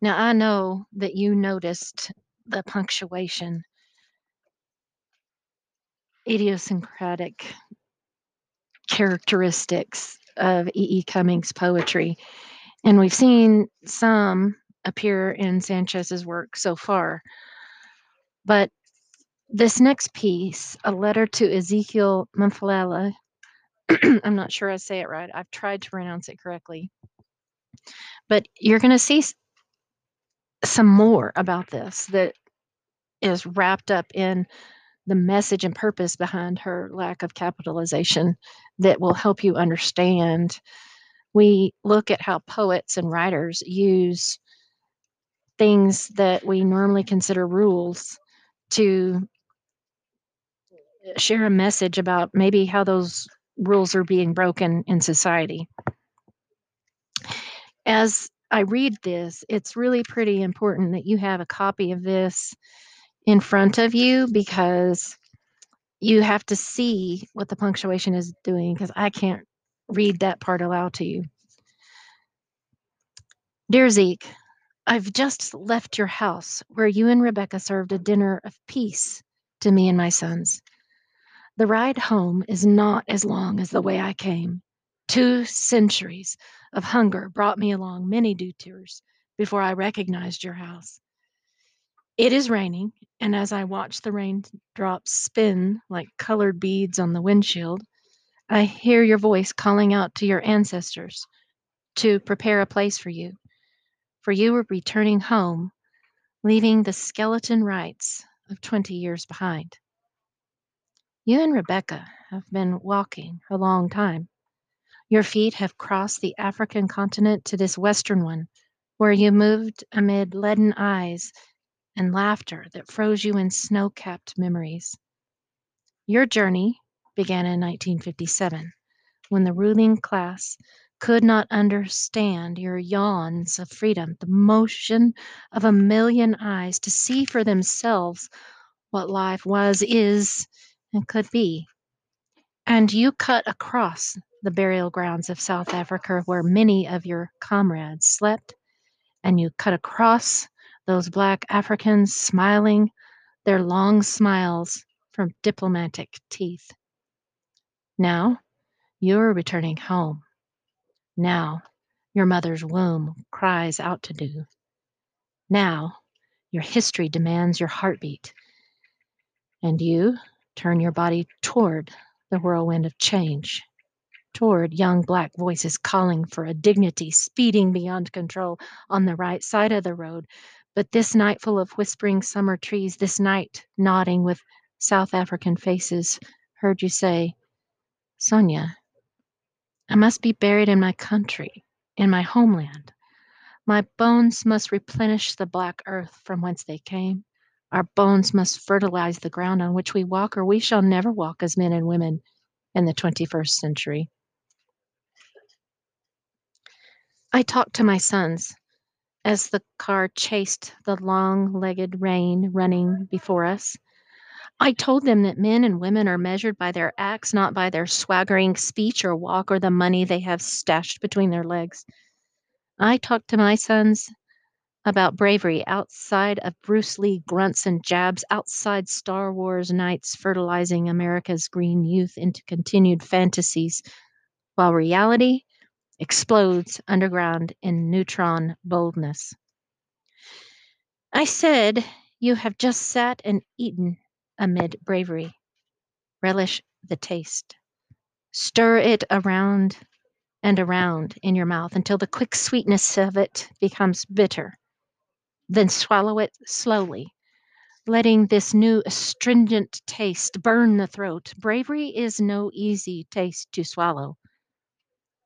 Now, I know that you noticed the punctuation, idiosyncratic characteristics of E. E. Cummings' poetry. And we've seen some appear in Sanchez's work so far. But this next piece, a letter to Ezekiel Memphalala, I'm not sure I say it right. I've tried to pronounce it correctly. But you're going to see some more about this that is wrapped up in the message and purpose behind her lack of capitalization that will help you understand. We look at how poets and writers use things that we normally consider rules to share a message about maybe how those rules are being broken in society. As I read this, it's really pretty important that you have a copy of this in front of you because you have to see what the punctuation is doing because I can't read that part aloud to you. Dear Zeke, I've just left your house where you and Rebecca served a dinner of peace to me and my sons. The ride home is not as long as the way I came. Two centuries of hunger brought me along many detours before I recognized your house. It is raining, and as I watch the raindrops spin like colored beads on the windshield, I hear your voice calling out to your ancestors to prepare a place for you. For you were returning home, leaving the skeleton rites of 20 years behind. You and Rebecca have been walking a long time. Your feet have crossed the African continent to this western one, where you moved amid leaden eyes and laughter that froze you in snow capped memories. Your journey began in 1957 when the ruling class could not understand your yawns of freedom, the motion of a million eyes to see for themselves what life was, is, and could be. And you cut across the burial grounds of South Africa where many of your comrades slept, and you cut across those black Africans smiling their long smiles from diplomatic teeth. Now you're returning home. Now your mother's womb cries out to do. Now your history demands your heartbeat. And you turn your body toward the whirlwind of change, toward young black voices calling for a dignity speeding beyond control on the right side of the road. But this night full of whispering summer trees, this night nodding with South African faces, heard you say, Sonia, I must be buried in my country, in my homeland. My bones must replenish the black earth from whence they came. Our bones must fertilize the ground on which we walk, or we shall never walk as men and women in the 21st century. I talked to my sons as the car chased the long legged rain running before us. I told them that men and women are measured by their acts, not by their swaggering speech or walk or the money they have stashed between their legs. I talked to my sons about bravery outside of Bruce Lee grunts and jabs, outside Star Wars nights fertilizing America's green youth into continued fantasies, while reality explodes underground in neutron boldness. I said, You have just sat and eaten amid bravery. Relish the taste. Stir it around and around in your mouth until the quick sweetness of it becomes bitter. Then swallow it slowly, letting this new astringent taste burn the throat. Bravery is no easy taste to swallow.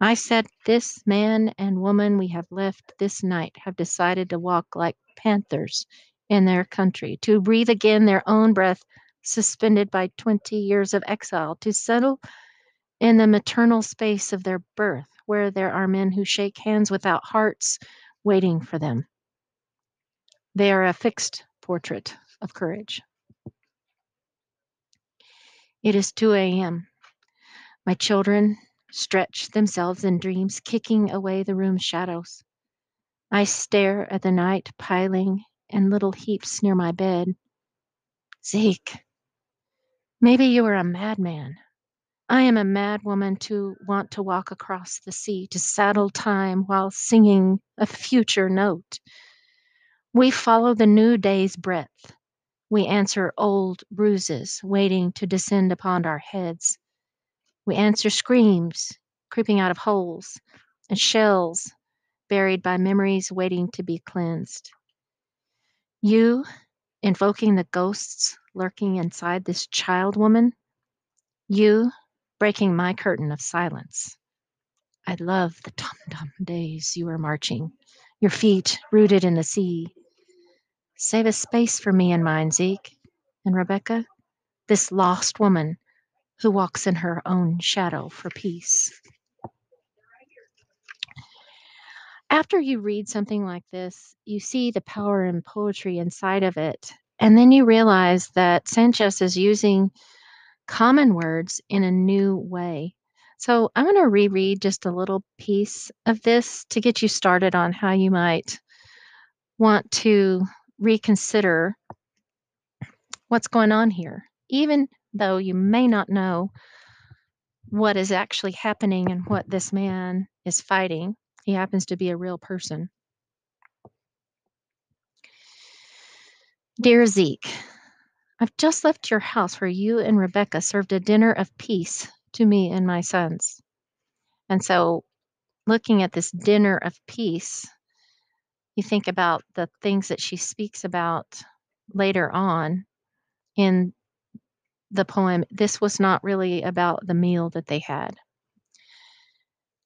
I said, This man and woman we have left this night have decided to walk like panthers in their country, to breathe again their own breath suspended by 20 years of exile, to settle in the maternal space of their birth, where there are men who shake hands without hearts waiting for them. They are a fixed portrait of courage. It is 2 a.m. My children stretch themselves in dreams, kicking away the room's shadows. I stare at the night piling in little heaps near my bed. Zeke, maybe you are a madman. I am a mad woman to want to walk across the sea to saddle time while singing a future note. We follow the new day's breath. We answer old bruises waiting to descend upon our heads. We answer screams creeping out of holes and shells buried by memories waiting to be cleansed. You, invoking the ghosts lurking inside this child woman. You, breaking my curtain of silence. I love the tum tum days you are marching, your feet rooted in the sea. Save a space for me and mine, Zeke. And Rebecca, this lost woman who walks in her own shadow for peace. After you read something like this, you see the power and poetry inside of it. And then you realize that Sanchez is using common words in a new way. So I'm going to reread just a little piece of this to get you started on how you might want to reconsider what's going on here, even though you may not know what is actually happening and what this man is fighting. He happens to be a real person. Dear Zeke, I've just left your house where you and Rebecca served a dinner of peace to me and my sons. And so, looking at this dinner of peace, you think about the things that she speaks about later on in the poem. This was not really about the meal that they had.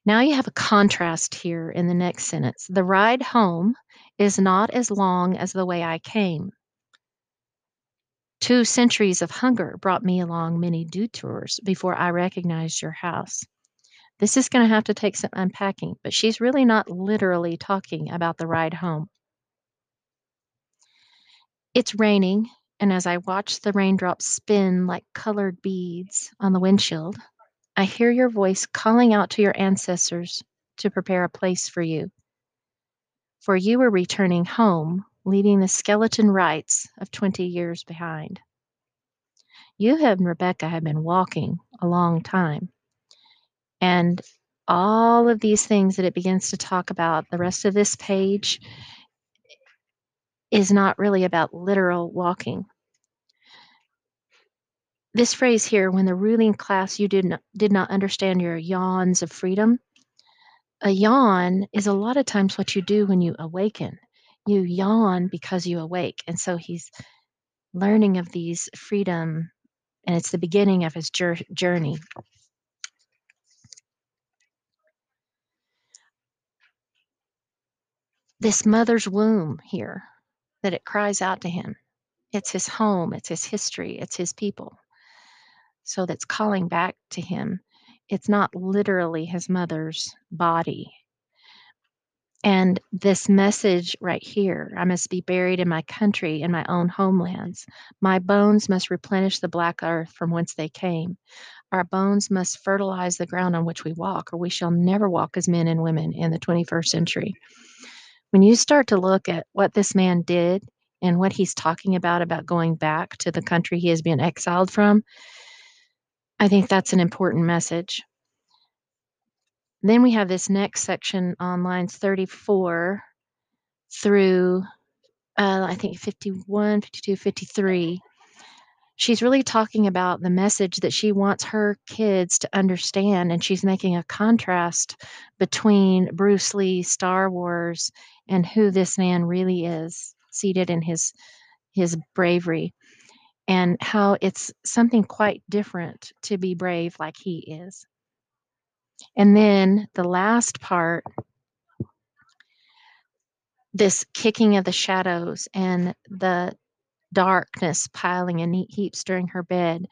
Now you have a contrast here in the next sentence. The ride home is not as long as the way I came. Two centuries of hunger brought me along many detours before I recognized your house. This is going to have to take some unpacking, but she's really not literally talking about the ride home. It's raining, and as I watch the raindrops spin like colored beads on the windshield, I hear your voice calling out to your ancestors to prepare a place for you. For you are returning home, leaving the skeleton rites of 20 years behind. You and Rebecca have been walking a long time. And all of these things that it begins to talk about, the rest of this page is not really about literal walking this phrase here, when the ruling class you did not, did not understand your yawns of freedom, a yawn is a lot of times what you do when you awaken. You yawn because you awake. And so he's learning of these freedom, and it's the beginning of his journey. This mother's womb here, that it cries out to him. It's his home, it's his history, it's his people so that's calling back to him. It's not literally his mother's body. And this message right here I must be buried in my country, in my own homelands. My bones must replenish the black earth from whence they came. Our bones must fertilize the ground on which we walk, or we shall never walk as men and women in the 21st century. When you start to look at what this man did and what he's talking about, about going back to the country he has been exiled from, I think that's an important message. Then we have this next section on lines 34 through, uh, I think 51, 52, 53. She's really talking about the message that she wants her kids to understand, and she's making a contrast between Bruce Lee, Star Wars, and who this man really is, seated in his his bravery and how it's something quite different to be brave like he is. And then the last part this kicking of the shadows and the darkness piling in neat heaps during her bed,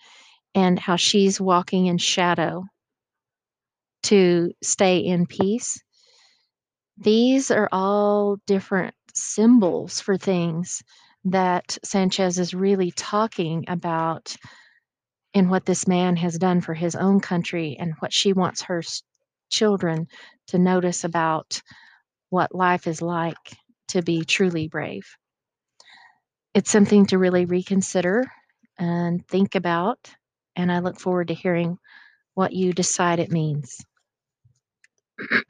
and how she's walking in shadow to stay in peace. These are all different symbols for things that Sanchez is really talking about in what this man has done for his own country and what she wants her children to notice about what life is like to be truly brave. It's something to really reconsider and think about, and I look forward to hearing what you decide it means.